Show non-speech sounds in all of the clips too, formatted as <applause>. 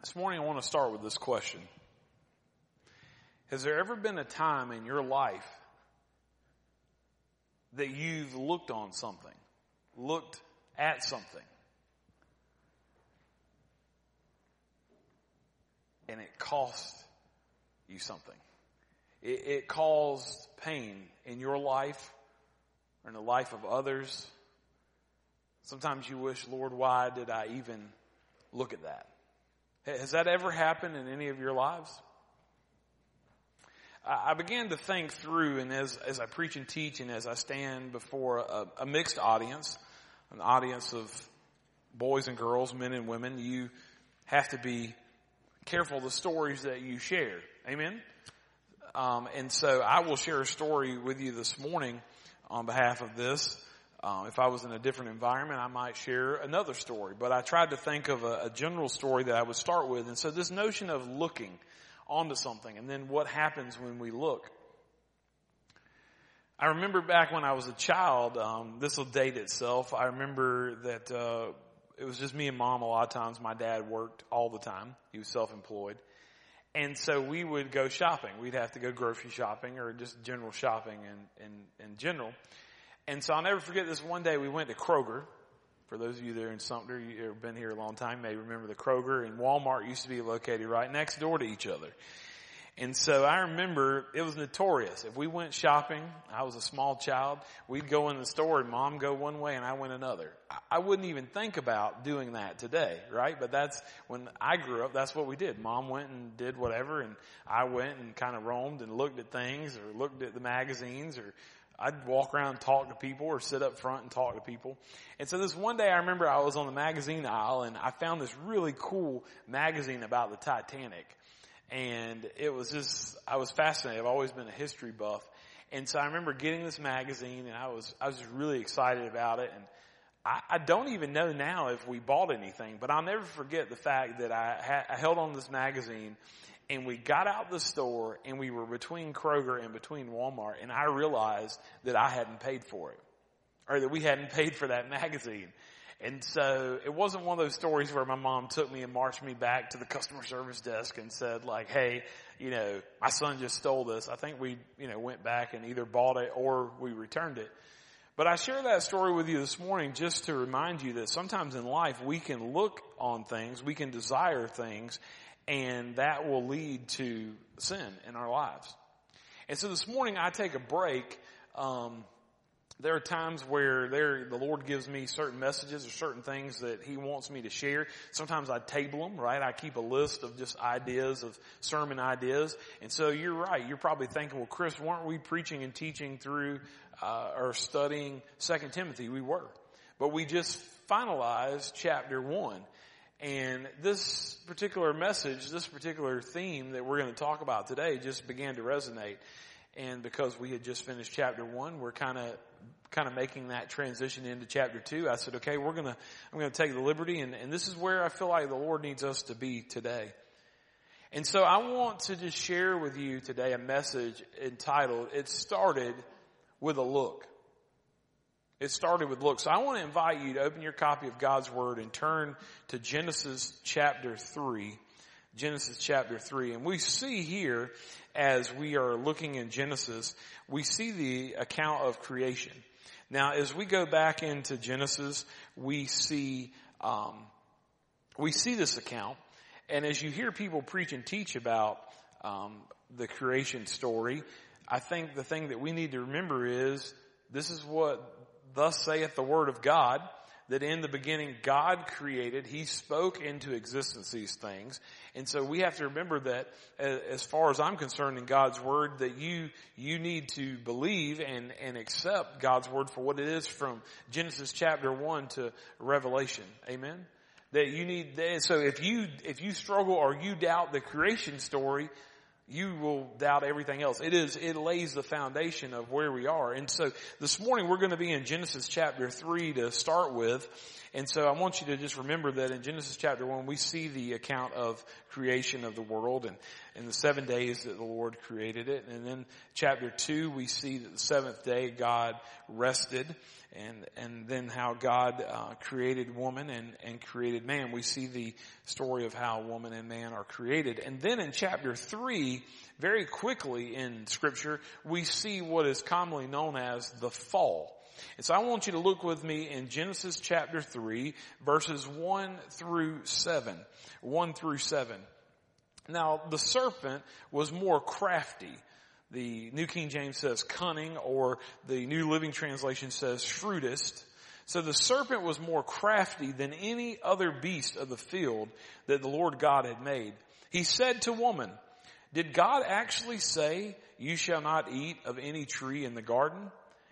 This morning I want to start with this question. Has there ever been a time in your life that you've looked on something, looked at something, and it cost you something? It, it caused pain in your life or in the life of others. Sometimes you wish, Lord, why did I even look at that? Has that ever happened in any of your lives? I began to think through, and as, as I preach and teach, and as I stand before a, a mixed audience, an audience of boys and girls, men and women, you have to be careful the stories that you share. Amen? Um, and so I will share a story with you this morning on behalf of this. Uh, if I was in a different environment, I might share another story. But I tried to think of a, a general story that I would start with. And so this notion of looking onto something and then what happens when we look. I remember back when I was a child, um, this will date itself. I remember that uh, it was just me and mom a lot of times. My dad worked all the time. He was self-employed. And so we would go shopping. We'd have to go grocery shopping or just general shopping in, in, in general. And so I'll never forget this one day we went to Kroger. For those of you that are in Sumter, you've been here a long time, may remember the Kroger and Walmart used to be located right next door to each other. And so I remember it was notorious. If we went shopping, I was a small child, we'd go in the store and mom go one way and I went another. I wouldn't even think about doing that today, right? But that's when I grew up, that's what we did. Mom went and did whatever and I went and kind of roamed and looked at things or looked at the magazines or I'd walk around and talk to people or sit up front and talk to people. And so this one day I remember I was on the magazine aisle and I found this really cool magazine about the Titanic and it was just, I was fascinated. I've always been a history buff. And so I remember getting this magazine and I was, I was really excited about it. And I, I don't even know now if we bought anything, but I'll never forget the fact that I, ha- I held on this magazine and we got out the store and we were between Kroger and between Walmart and I realized that I hadn't paid for it or that we hadn't <laughs> paid for that magazine. And so it wasn't one of those stories where my mom took me and marched me back to the customer service desk and said like, hey, you know, my son just stole this. I think we, you know, went back and either bought it or we returned it. But I share that story with you this morning just to remind you that sometimes in life we can look on things, we can desire things, and that will lead to sin in our lives. And so this morning I take a break, um, there are times where there, the Lord gives me certain messages or certain things that He wants me to share. Sometimes I table them, right? I keep a list of just ideas of sermon ideas. And so you're right. You're probably thinking, well, Chris, weren't we preaching and teaching through, uh, or studying Second Timothy? We were. But we just finalized chapter one. And this particular message, this particular theme that we're going to talk about today just began to resonate. And because we had just finished chapter one, we're kind of kind of making that transition into chapter two, I said, okay, we're gonna, I'm gonna take the liberty and, and this is where I feel like the Lord needs us to be today. And so I want to just share with you today a message entitled, It Started with a Look. It started with look. So I want to invite you to open your copy of God's Word and turn to Genesis chapter 3. Genesis chapter 3. And we see here, as we are looking in Genesis, we see the account of creation. Now, as we go back into Genesis, we see, um, we see this account. And as you hear people preach and teach about, um, the creation story, I think the thing that we need to remember is this is what thus saith the word of God that in the beginning God created, He spoke into existence these things. And so we have to remember that uh, as far as I'm concerned in God's Word, that you, you need to believe and, and accept God's Word for what it is from Genesis chapter 1 to Revelation. Amen? That you need, so if you, if you struggle or you doubt the creation story, you will doubt everything else. It is, it lays the foundation of where we are. And so this morning we're going to be in Genesis chapter 3 to start with. And so I want you to just remember that in Genesis chapter one, we see the account of creation of the world and in the seven days that the Lord created it. And then chapter two, we see that the seventh day God rested and, and then how God uh, created woman and, and created man. We see the story of how woman and man are created. And then in chapter three, very quickly in scripture, we see what is commonly known as the fall. And so I want you to look with me in Genesis chapter 3 verses 1 through 7. 1 through 7. Now the serpent was more crafty. The New King James says cunning or the New Living Translation says shrewdest. So the serpent was more crafty than any other beast of the field that the Lord God had made. He said to woman, did God actually say, you shall not eat of any tree in the garden?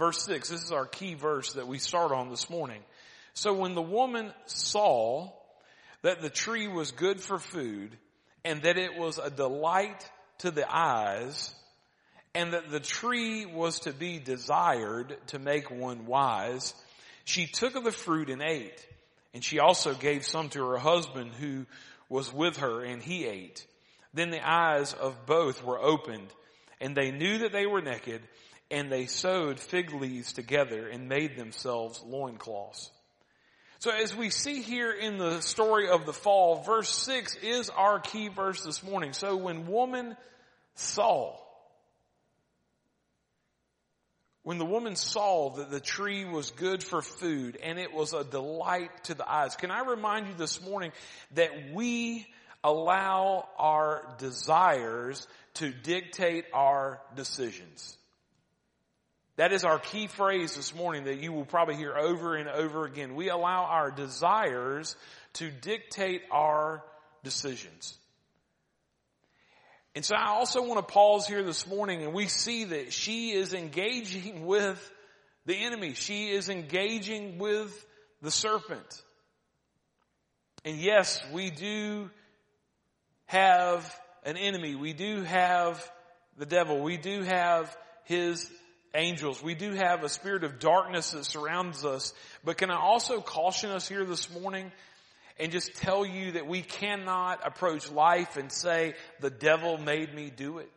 Verse 6, this is our key verse that we start on this morning. So when the woman saw that the tree was good for food and that it was a delight to the eyes and that the tree was to be desired to make one wise, she took of the fruit and ate. And she also gave some to her husband who was with her and he ate. Then the eyes of both were opened and they knew that they were naked and they sewed fig leaves together and made themselves loincloths. So as we see here in the story of the fall, verse 6 is our key verse this morning. So when woman saw, when the woman saw that the tree was good for food and it was a delight to the eyes, can I remind you this morning that we allow our desires to dictate our decisions. That is our key phrase this morning that you will probably hear over and over again. We allow our desires to dictate our decisions. And so I also want to pause here this morning and we see that she is engaging <laughs> with the enemy. She is engaging with the serpent. And yes, we do have an enemy. We do have the devil. We do have his angels. We do have a spirit of darkness that surrounds us. But can I also caution us here this morning and just tell you that we cannot approach life and say, the devil made me do it?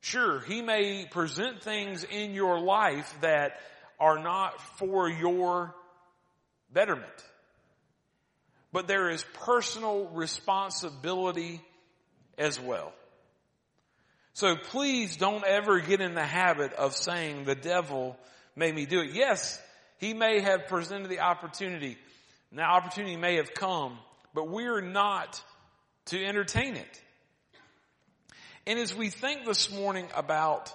Sure, he may present things in your life that are not for your betterment but there is personal responsibility as well. So please don't ever get in the habit of saying the devil made me do it. Yes, he may have presented the opportunity. Now opportunity may have come, but we're not to entertain it. And as we think this morning about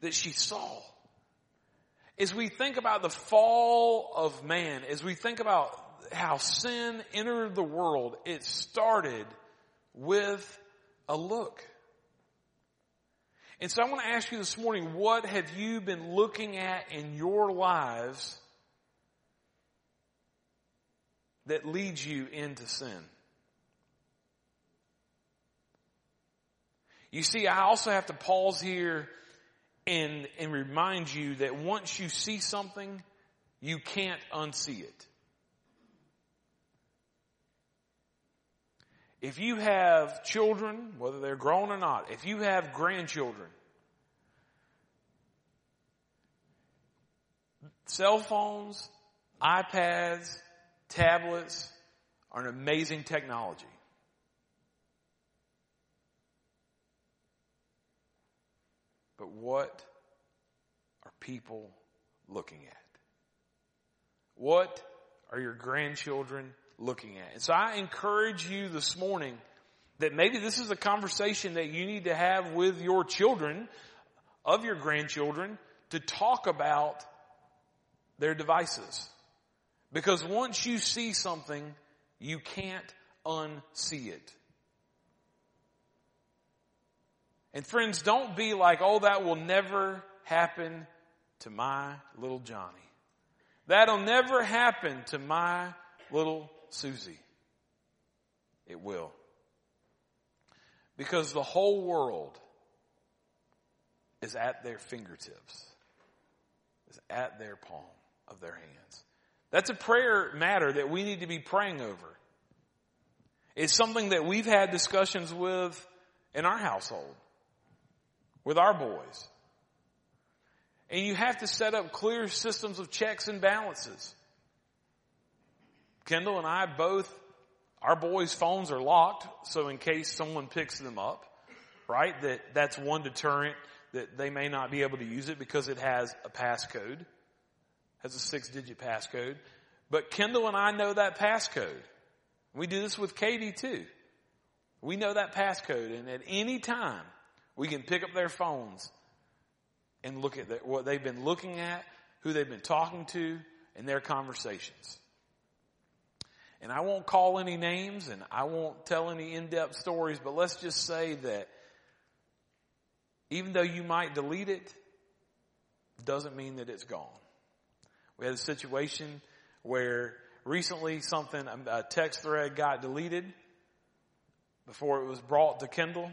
that she saw, as we think about the fall of man, as we think about how sin entered the world, it started with a look. And so I want to ask you this morning, what have you been looking at in your lives that leads you into sin? You see, I also have to pause here and, and remind you that once you see something, you can't unsee it. If you have children, whether they're grown or not, if you have grandchildren, cell phones, iPads, tablets are an amazing technology. But what are people looking at? What are your grandchildren looking at? And so I encourage you this morning that maybe this is a conversation that you need to have with your children, of your grandchildren, to talk about their devices. Because once you see something, you can't unsee it. And friends, don't be like, oh, that will never happen to my little Johnny. That'll never happen to my little Susie. It will. Because the whole world is at their fingertips, is at their palm of their hands. That's a prayer matter that we need to be praying over. It's something that we've had discussions with in our household, with our boys. And you have to set up clear systems of checks and balances. Kendall and I both, our boys' phones are locked, so in case someone picks them up, right, that that's one deterrent that they may not be able to use it because it has a passcode, has a six digit passcode. But Kendall and I know that passcode. We do this with Katie too. We know that passcode and at any time we can pick up their phones and look at what they've been looking at, who they've been talking to, and their conversations. And I won't call any names and I won't tell any in-depth stories, but let's just say that even though you might delete it, doesn't mean that it's gone. We had a situation where recently something, a text thread got deleted before it was brought to Kendall.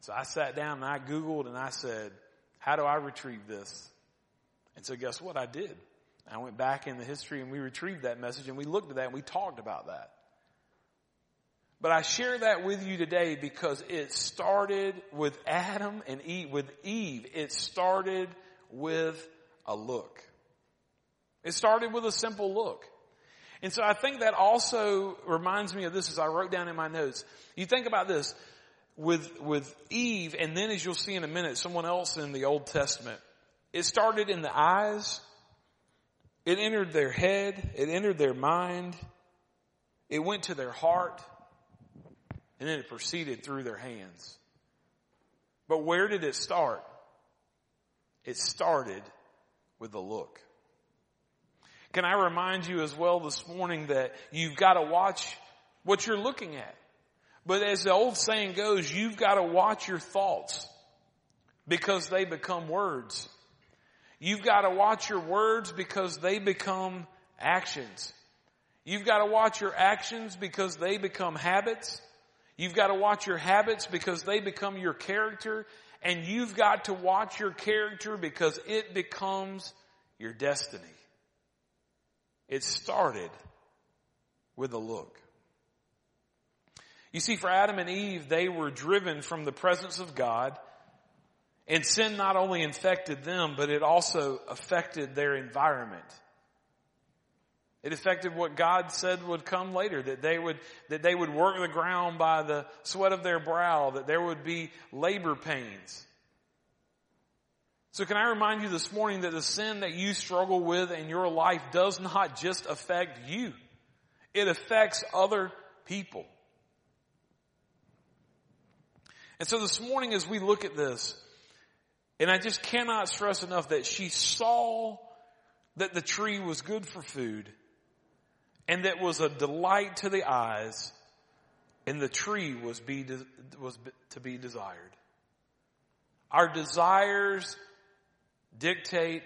So I sat down and I Googled and I said, how do I retrieve this? And so guess what I did? I went back in the history and we retrieved that message and we looked at that and we talked about that. But I share that with you today because it started with Adam and Eve, with Eve. It started with a look. It started with a simple look. And so I think that also reminds me of this as I wrote down in my notes. You think about this with, with Eve and then as you'll see in a minute, someone else in the Old Testament. It started in the eyes. It entered their head. It entered their mind. It went to their heart and then it proceeded through their hands. But where did it start? It started with a look. Can I remind you as well this morning that you've got to watch what you're looking at. But as the old saying goes, you've got to watch your thoughts because they become words. You've got to watch your words because they become actions. You've got to watch your actions because they become habits. You've got to watch your habits because they become your character. And you've got to watch your character because it becomes your destiny. It started with a look. You see, for Adam and Eve, they were driven from the presence of God and sin not only infected them, but it also affected their environment. It affected what God said would come later, that they would, that they would work the ground by the sweat of their brow, that there would be labor pains. So can I remind you this morning that the sin that you struggle with in your life does not just affect you. It affects other people. And so this morning as we look at this, and I just cannot stress enough that she saw that the tree was good for food and that was a delight to the eyes, and the tree was be, was to be desired. Our desires dictate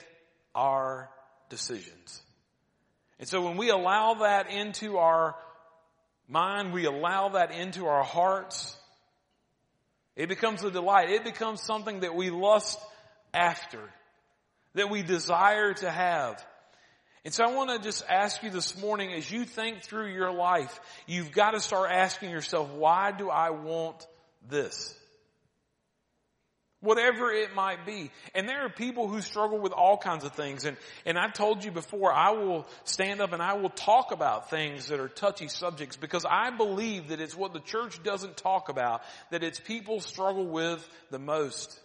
our decisions. And so when we allow that into our mind, we allow that into our hearts, it becomes a delight. It becomes something that we lust after, that we desire to have. And so I want to just ask you this morning, as you think through your life, you've got to start asking yourself, why do I want this? Whatever it might be. And there are people who struggle with all kinds of things. And, and I've told you before, I will stand up and I will talk about things that are touchy subjects because I believe that it's what the church doesn't talk about that its people struggle with the most.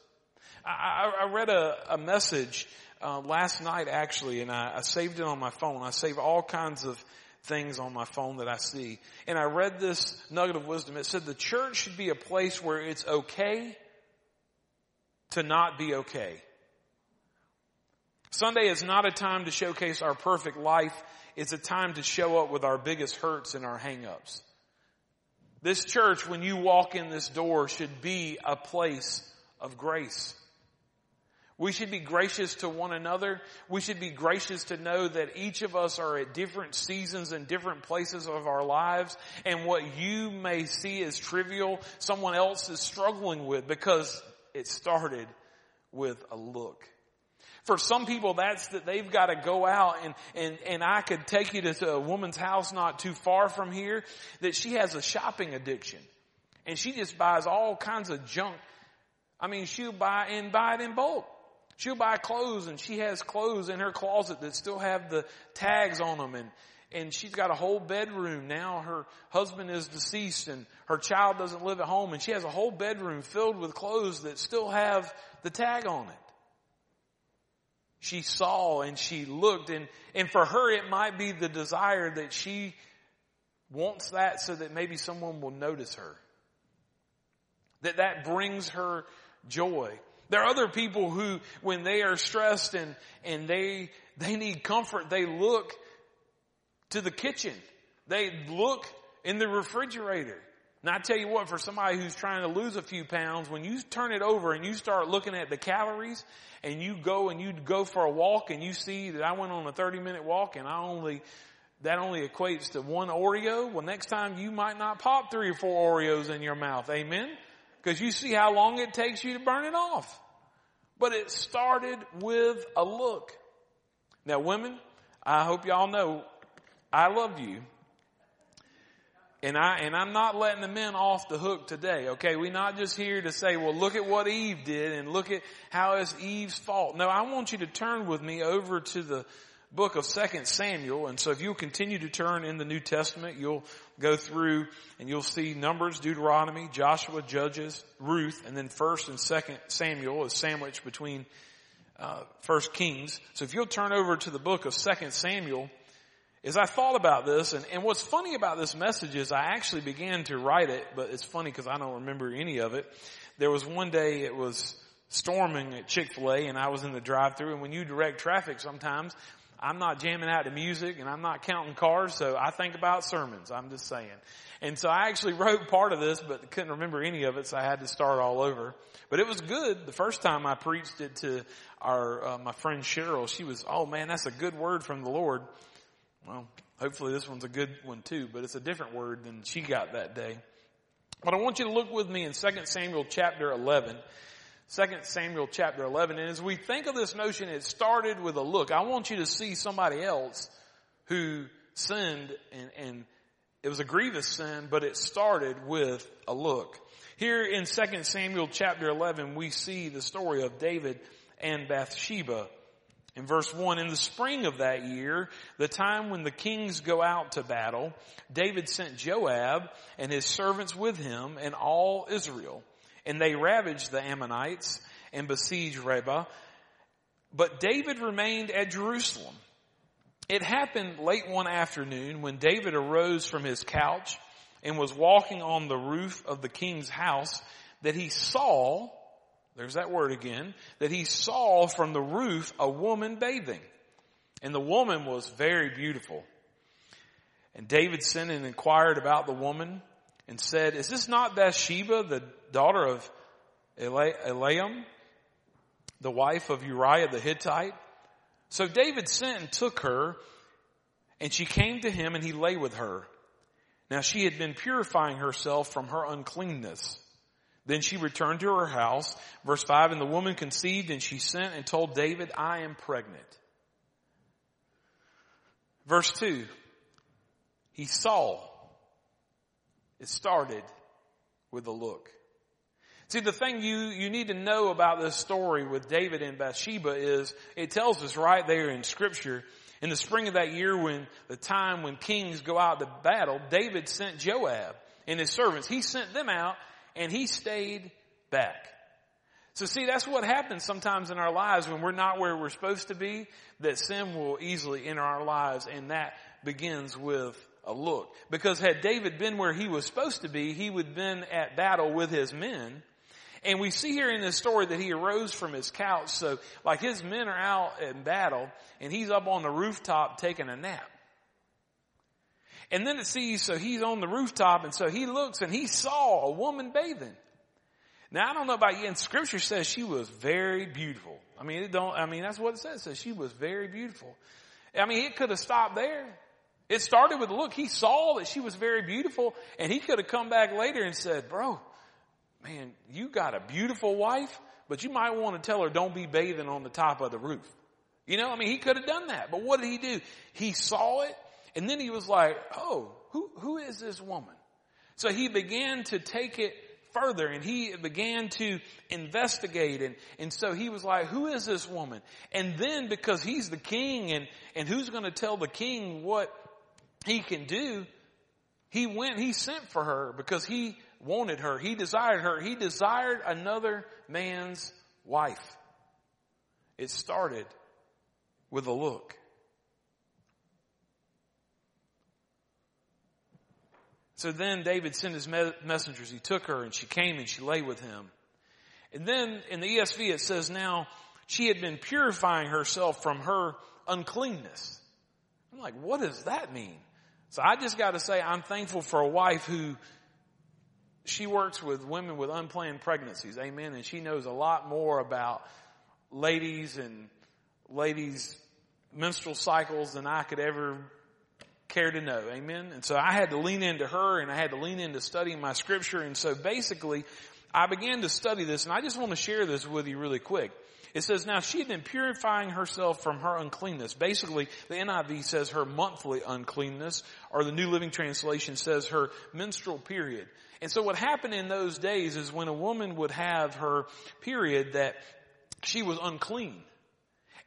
I, I read a, a message uh, last night actually, and I, I saved it on my phone. I save all kinds of things on my phone that I see. And I read this nugget of wisdom. It said the church should be a place where it's okay to not be okay. Sunday is not a time to showcase our perfect life. it's a time to show up with our biggest hurts and our hangups. This church, when you walk in this door, should be a place of grace. We should be gracious to one another. We should be gracious to know that each of us are at different seasons and different places of our lives. And what you may see as trivial, someone else is struggling with because it started with a look. For some people, that's that they've got to go out and, and, and I could take you to a woman's house not too far from here that she has a shopping addiction and she just buys all kinds of junk. I mean, she'll buy and buy it in bulk. She'll buy clothes and she has clothes in her closet that still have the tags on them and, and she's got a whole bedroom now. Her husband is deceased and her child doesn't live at home and she has a whole bedroom filled with clothes that still have the tag on it she saw and she looked and, and for her it might be the desire that she wants that so that maybe someone will notice her. That that brings her joy. There are other people who, when they are stressed and, and they, they need comfort, they look to the kitchen. They look in the refrigerator. And I tell you what, for somebody who's trying to lose a few pounds, when you turn it over and you start looking at the calories and you go and you go for a walk and you see that I went on a 30 minute walk and I only, that only equates to one Oreo, well next time you might not pop three or four Oreos in your mouth. Amen? Because you see how long it takes you to burn it off. But it started with a look. Now women, I hope y'all know I love you and I, and I'm not letting the men off the hook today, okay? We're not just here to say, well, look at what Eve did and look at how it's Eve's fault. No, I want you to turn with me over to the book of Second Samuel. And so if you'll continue to turn in the New Testament, you'll go through and you'll see Numbers, Deuteronomy, Joshua, Judges, Ruth, and then First and Second Samuel is sandwiched between uh, First Kings. So if you'll turn over to the book of Second Samuel, as I thought about this, and, and what's funny about this message is I actually began to write it, but it's funny because I don't remember any of it. There was one day it was storming at Chick-fil-A and I was in the drive-through and when you direct traffic sometimes, I'm not jamming out to music and I'm not counting cars, so I think about sermons, I'm just saying. And so I actually <laughs> wrote part of this, but couldn't remember any of it, so I had to start all over. But it was good. The first time I preached it to our, uh, my friend Cheryl, she was, oh man, that's a good word from the Lord. Well, hopefully this one's a good one too, but it's a different word than she got that day. But I want you to look with me in 2 Samuel chapter 11. 2 Samuel chapter 11. And as we think of this notion, it started with a look. I want you to see somebody else who sinned and, and it was a grievous sin, but it started with a look. Here in 2 Samuel chapter 11, we see the story of David and Bathsheba. In verse 1, in the spring of that year, the time when the kings go out to battle, David sent Joab and his servants with him and all Israel. And they ravaged the Ammonites and besieged Rabbah. But David remained at Jerusalem. It happened late one afternoon when David arose from his couch and was walking on the roof of the king's house that he saw there's that word again, that he saw from the roof a woman bathing. And the woman was very beautiful. And David sent and inquired about the woman and said, is this not Bathsheba, the daughter of Eliam, the wife of Uriah the Hittite? So David sent and took her and she came to him and he lay with her. Now she had been purifying herself from her uncleanness. Then she returned to her house. Verse 5, and the woman conceived and she sent and told David, I am pregnant. Verse 2, he saw. It started with a look. See, the thing you, you need to know about this story with David and Bathsheba is it tells us right there in scripture in the spring of that year when the time when kings go out to battle, David sent Joab and his servants. He sent them out and he stayed back. So see, that's what happens sometimes in our lives when we're not where we're supposed to be, that sin will easily enter our lives and that begins with a look. Because had David been where he was supposed to be, he would have been at battle with his men. And we see here in this story that he arose from his couch. So like his men are out in battle and he's up on the rooftop taking a nap. And then it sees, so he's on the rooftop and so he looks and he saw a woman bathing. Now I don't know about you, and scripture says she was very beautiful. I mean, it don't, I mean, that's what it says. It says she was very beautiful. I mean, it could have stopped there. It started with a look. He saw that she was very beautiful and he could have come back later and said, bro, man, you got a beautiful wife, but you might want to tell her don't be bathing on the top of the roof. You know, I mean, he could have done that, but what did he do? He saw it and then he was like, oh, who, who is this woman? So he began to take it further and he began to investigate and, and so he was like, who is this woman? And then because he's the king and, and who's going to tell the king what he can do, he went, he sent for her because he wanted her. He desired her. He desired another man's wife. It started with a look. So then David sent his messengers. He took her and she came and she lay with him. And then in the ESV it says now she had been purifying herself from her uncleanness. I'm like, what does that mean? So I just got to say I'm thankful for a wife who she works with women with unplanned pregnancies. Amen. And she knows a lot more about ladies and ladies menstrual cycles than I could ever care to know. Amen. And so I had to lean into her and I had to lean into studying my scripture. And so basically I began to study this and I just want to share this with you really quick. It says, now she had been purifying herself from her uncleanness. Basically, the NIV says her monthly uncleanness, or the New Living Translation says her menstrual period. And so what happened in those days is when a woman would have her period that she was unclean.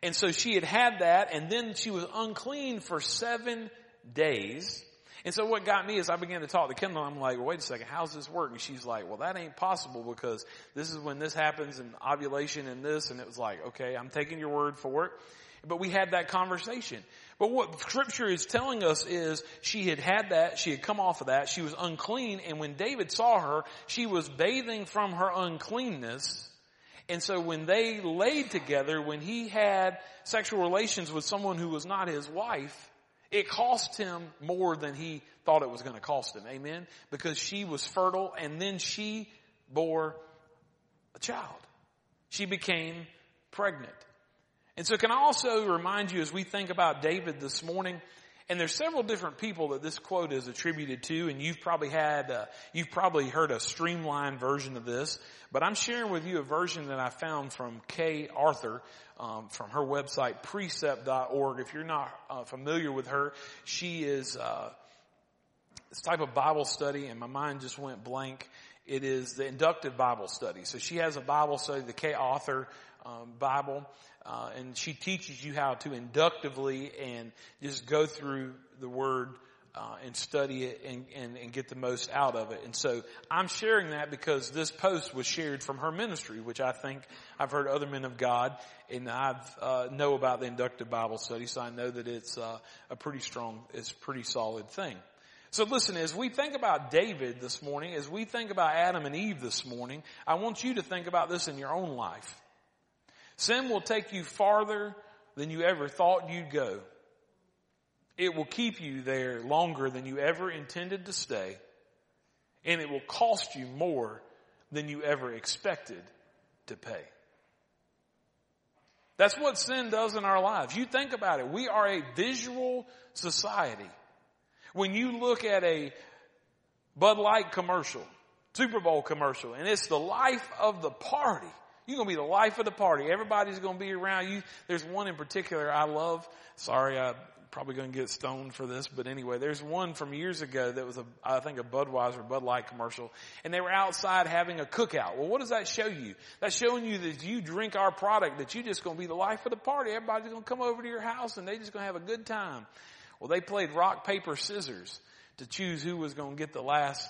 And so she had had that and then she was unclean for seven days. And so what got me is I began to talk to Kendall. I'm like, wait a second, how's this work? And she's like, well, that ain't possible because this is when this happens and ovulation and this. And it was like, okay, I'm taking your word for it. But we had that conversation. But what scripture is telling us is she had had that, she had come off of that, she was unclean, and when David saw her, she was bathing from her uncleanness. And so when they laid together, when he had sexual relations with someone who was not his wife, it cost him more than he thought it was going to cost him. Amen? Because she was fertile and then she bore a child. She became pregnant. And so can I also remind you as we think about David this morning, and there's several different people that this quote is attributed to, and you've probably had, uh, you've probably heard a streamlined version of this, but I'm sharing with you a version that I found from Kay Arthur, um, from her website, precept.org. If you're not uh, familiar with her, she is, uh, this type of Bible study, and my mind just went blank. It is the inductive Bible study. So she has a Bible study, the Kay Arthur um, Bible, uh, and she teaches you how to inductively and just go through the Word uh, and study it and, and, and, get the most out of it. And so I'm sharing that because this post was shared from her ministry, which I think I've heard other men of God and I uh, know about the inductive Bible study, so I know that it's uh, a pretty strong, it's pretty solid thing. So listen, as we think about David this morning, as we think about Adam and Eve this morning, I want you to think about this in your own life. Sin will take you farther than you ever thought you'd go. It will keep you there longer than you ever intended to stay. And it will cost you more than you ever expected to pay. That's what sin does in our lives. You think about it. We are a visual society. When you look at a Bud Light commercial, Super Bowl commercial, and it's the life of the party, you're going to be the life of the party. Everybody's going to be around you. There's one in particular I love. Sorry, I'm probably going to get stoned for this, but anyway, there's one from years ago that was a, I think a Budweiser, Bud Light commercial, and they were outside having a cookout. Well, what does that show you? That's showing you that you drink our product, that you're just going to be the life of the party. Everybody's going to come over to your house and they're just going to have a good time. Well, they played rock, paper, scissors to choose who was going to get the last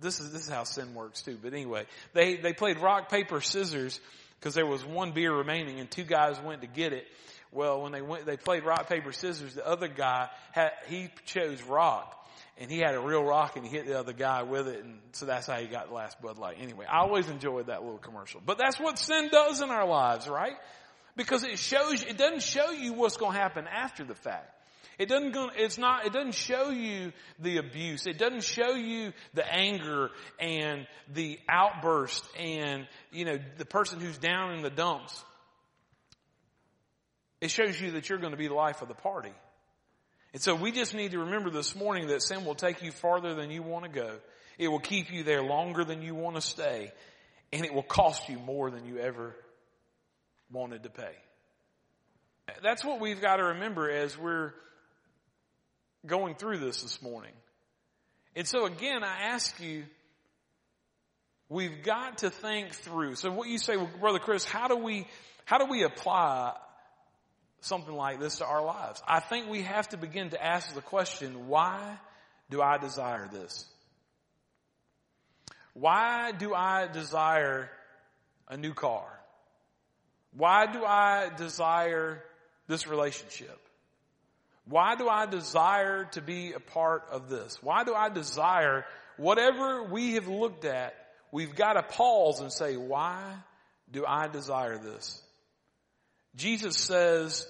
this is, this is how sin works too. But anyway, they, they played rock, paper, scissors because there was one beer remaining and two guys went to get it. Well, when they went, they played rock, paper, scissors. The other guy had, he chose rock and he had a real rock and he hit the other guy with it. And so that's how he got the last Bud Light. Anyway, I always enjoyed that little commercial, but that's what sin does in our lives, right? Because it shows, it doesn't show you what's going to happen after the fact. It doesn't, it's not, it doesn't show you the abuse. It doesn't show you the anger and the outburst and, you know, the person who's down in the dumps. It shows you that you're going to be the life of the party. And so we just need to remember this morning that sin will take you farther than you want to go. It will keep you there longer than you want to stay. And it will cost you more than you ever wanted to pay. That's what we've got to remember as we're going through this this morning. And so again, I ask you, we've got to think through. So what you say, well, Brother Chris, how do we, how do we apply something like this to our lives? I think we have to begin to ask the question, why do I desire this? Why do I desire a new car? Why do I desire this relationship? Why do I desire to be a part of this? Why do I desire whatever we have looked at? We've got to pause and say, why do I desire this? Jesus says,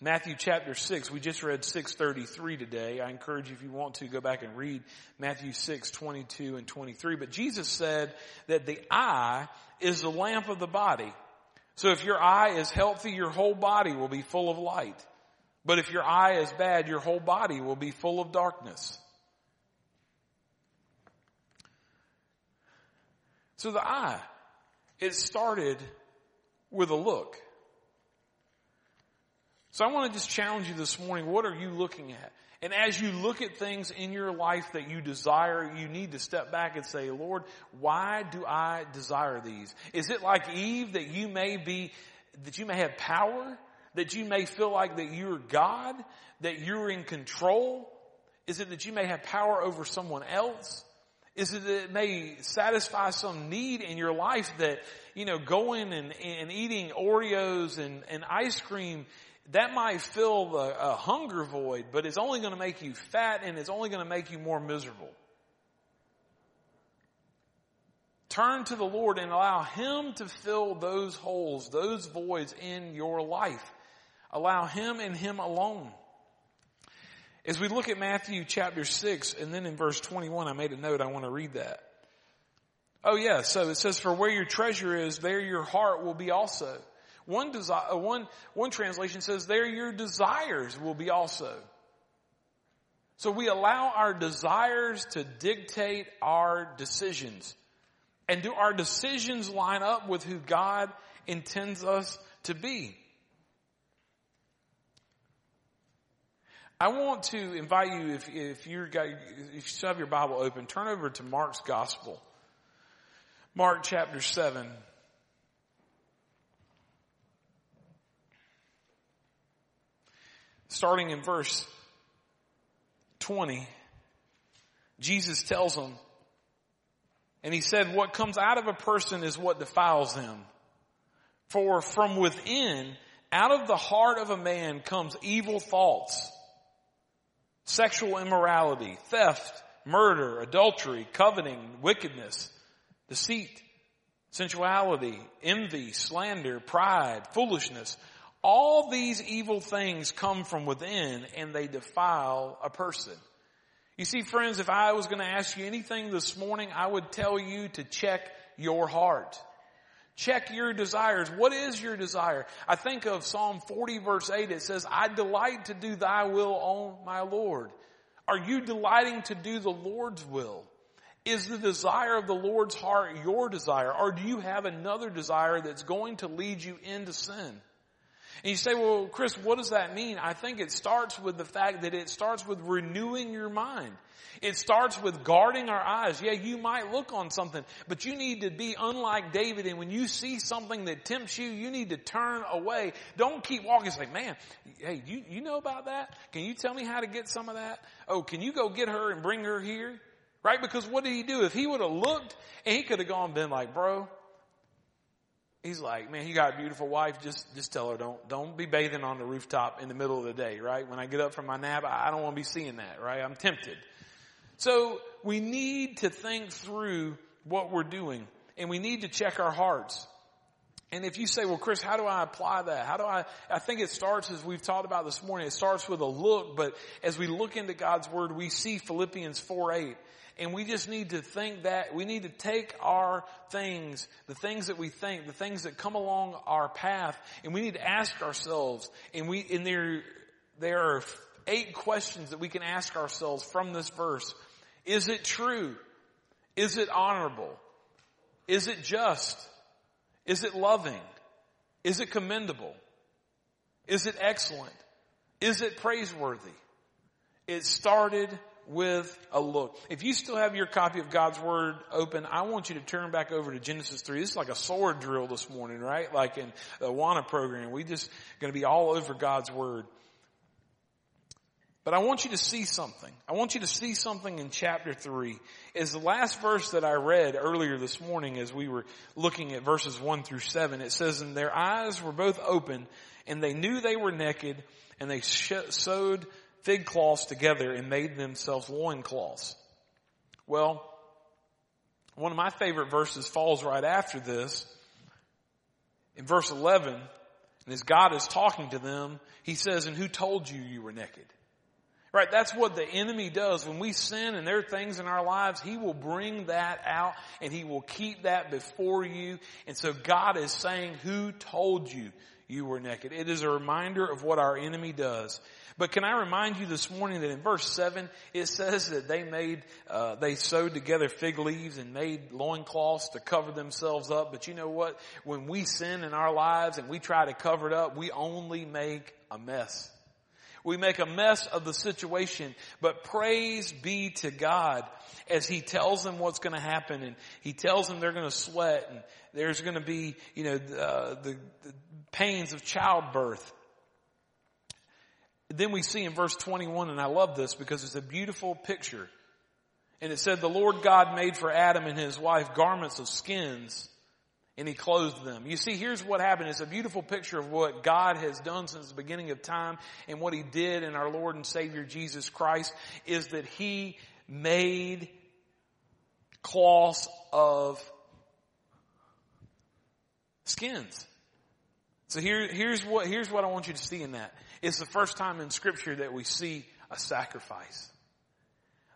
Matthew chapter 6, we just read 633 today. I encourage you if you want to go back and read Matthew 6, 22 and 23. But Jesus said that the eye is the lamp of the body. So if your eye is healthy, your whole body will be full of light. But if your eye is bad, your whole body will be full of darkness. So the eye, it started with a look. So I want to just challenge you this morning. What are you looking at? And as you look at things in your life that you desire, you need to step back and say, Lord, why do I desire these? Is it like Eve that you may be, that you may have power? That you may feel like that you're God? That you're in control? Is it that you may have power over someone else? Is it that it may satisfy some need in your life that, you know, going and, and eating Oreos and, and ice cream that might fill a, a hunger void, but it's only going to make you fat and it's only going to make you more miserable. Turn to the Lord and allow Him to fill those holes, those voids in your life. Allow Him and Him alone. As we look at Matthew chapter 6 and then in verse 21, I made a note, I want to read that. Oh yeah, so it says, for where your treasure is, there your heart will be also. One, desire, uh, one, one translation says, there your desires will be also. So we allow our desires to dictate our decisions. And do our decisions line up with who God intends us to be? I want to invite you, if, if got if you still have your Bible open, turn over to Mark's Gospel. Mark chapter 7. starting in verse 20, Jesus tells them, and he said, what comes out of a person is what defiles him. For from within, out of the heart of a man comes evil thoughts, sexual immorality, theft, murder, adultery, coveting, wickedness, deceit, sensuality, envy, slander, pride, foolishness. All these evil things come from within and they defile a person. You see, friends, if I was going to ask you anything this morning, I would tell you to check your heart. Check your desires. What is your desire? I think of Psalm 40 verse 8. It says, I delight to do thy will, O my Lord. Are you delighting to do the Lord's will? Is the desire of the Lord's heart your desire? Or do you have another desire that's going to lead you into sin? And you say, well, Chris, what does that mean? I think it starts with the fact that it starts with renewing your mind. It starts with guarding our eyes. Yeah, you might look on something, but you need to be unlike David. And when you see something that tempts you, you need to turn away. Don't keep walking. It's like, man, hey, you, you know about that? Can you tell me how to get some of that? Oh, can you go get her and bring her here? Right? Because what did he do? If he would have looked and he could have gone been like, bro, he's like, man, you got a beautiful wife. Just, just tell her don't, don't be bathing on the rooftop in the middle of the day, right? When I get up from my nap, I don't want to be seeing that, right? I'm tempted. So we need to think through what we're doing and we need to check our hearts. And if you say, well, Chris, how do I apply that? How do I, I think it starts as we've talked about this morning, it starts with a look, but as we look into God's Word, we see Philippians 4 8. And we just need to think that, we need to take our things, the things that we think, the things that come along our path, and we need to ask ourselves, and we, and there, there are eight questions that we can ask ourselves from this verse. Is it true? Is it honorable? Is it just? Is it loving? Is it commendable? Is it excellent? Is it praiseworthy? It started with a look. If you still have your copy of God's Word open, I want you to turn back over to Genesis 3. This is like a sword drill this morning, right? Like in the Awana program. We just going to be all over God's Word. But I want you to see something. I want you to see something in chapter 3. Is the last verse that I read earlier this morning as we were looking at verses 1 through 7. It says, And their eyes were both open, and they knew they were naked, and they sewed fig cloths together and made themselves loincloths. Well, one of my favorite verses falls right after this. In verse 11, and as God is talking to them, He says, And who told you you were naked? Right, that's what the enemy does. When we sin and there are things in our lives, he will bring that out and he will keep that before you. And so God is saying, who told you you were naked? It is a reminder of what our enemy does. But can I remind you this morning that in verse 7, it says that they made, uh, they sewed together fig leaves and made loincloths to cover themselves up. But you know what? When we sin in our lives and we try to cover it up, we only make a mess. We make a mess of the situation, but praise be to God as He tells them what's going to happen and He tells them they're going to sweat and there's going to be, you know, uh, the, the pains of childbirth. Then we see in verse 21, and I love this because it's a beautiful picture. And it said, the Lord God made for Adam and his wife garments of skins and he clothed them. You see, here's what happened. It's a beautiful picture of what God has done since the beginning of time and what he did in our Lord and Savior Jesus Christ is that he made cloths of skins. So here, here's what, here's what I want you to see in that. It's the first time in scripture that we see a sacrifice.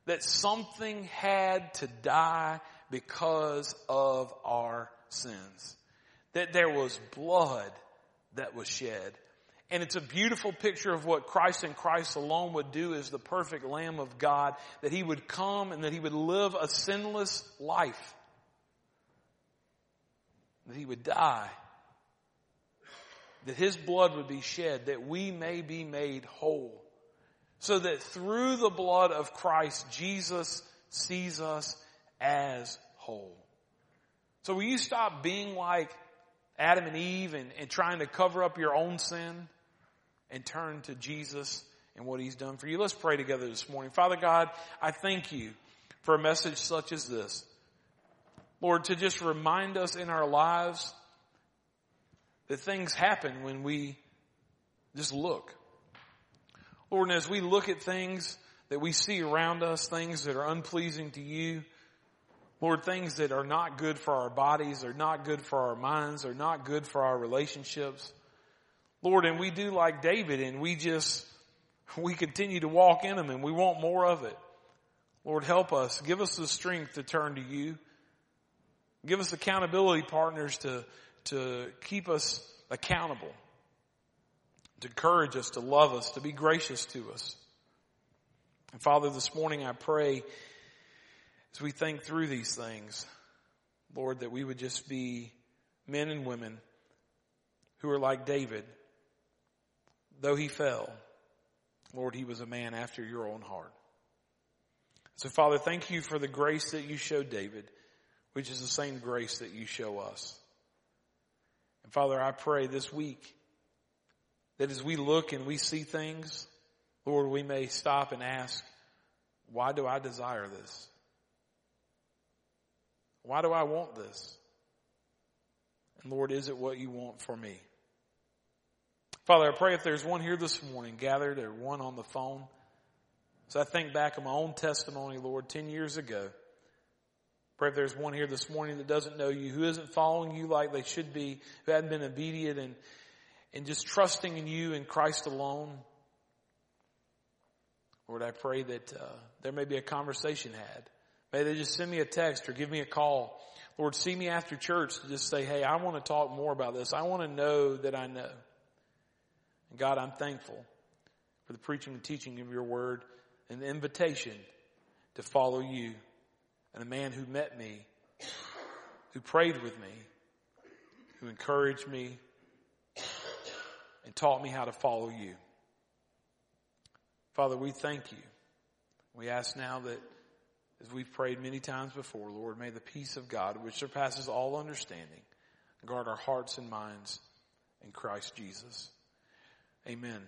That something had to die because of our sins. That there was blood that was shed. And it's a beautiful picture of what Christ and Christ alone would do as the perfect Lamb of God, that He would come and that He would live a sinless life. That He would die. That His blood would be shed, that we may be made whole. So that through the blood of Christ, Jesus sees us as whole. So will you stop being like Adam and Eve and, and trying to cover up your own sin and turn to Jesus and what he's done for you? Let's pray together this morning. Father God, I thank you for a message such as this. Lord, to just remind us in our lives that things happen when we just look. Lord, and as we look at things that we see around us, things that are unpleasing to you, Lord, things that are not good for our bodies, are not good for our minds, are not good for our relationships. Lord, and we do like David and we just, we continue to walk in them and we want more of it. Lord, help us. Give us the strength to turn to you. Give us accountability partners to, to keep us accountable, to encourage us, to love us, to be gracious to us. And Father, this morning I pray as we think through these things, Lord, that we would just be men and women who are like David. Though he fell, Lord, he was a man after your own heart. So Father, thank you for the grace that you showed David, which is the same grace that you show us. And Father, I pray this week that as we look and we see things, Lord, we may stop and ask, why do I desire this? Why do I want this? And Lord, is it what you want for me? Father, I pray if there's one here this morning gathered or one on the phone. So I think back on my own testimony, Lord, 10 years ago. Pray if there's one here this morning that doesn't know you, who isn't following you like they should be, who hadn't been obedient and, and just trusting in you and Christ alone. Lord, I pray that uh, there may be a conversation had. May they just send me a text or give me a call. Lord, see me after church to just say, hey, I want to talk more about this. I want to know that I know. And God, I'm thankful for the preaching and teaching of your word and the invitation to follow you and a man who met me, who prayed with me, who encouraged me and taught me how to follow you. Father, we thank you. We ask now that as we've prayed many times before, Lord, may the peace of God, which surpasses all understanding, guard our hearts and minds in Christ Jesus. Amen.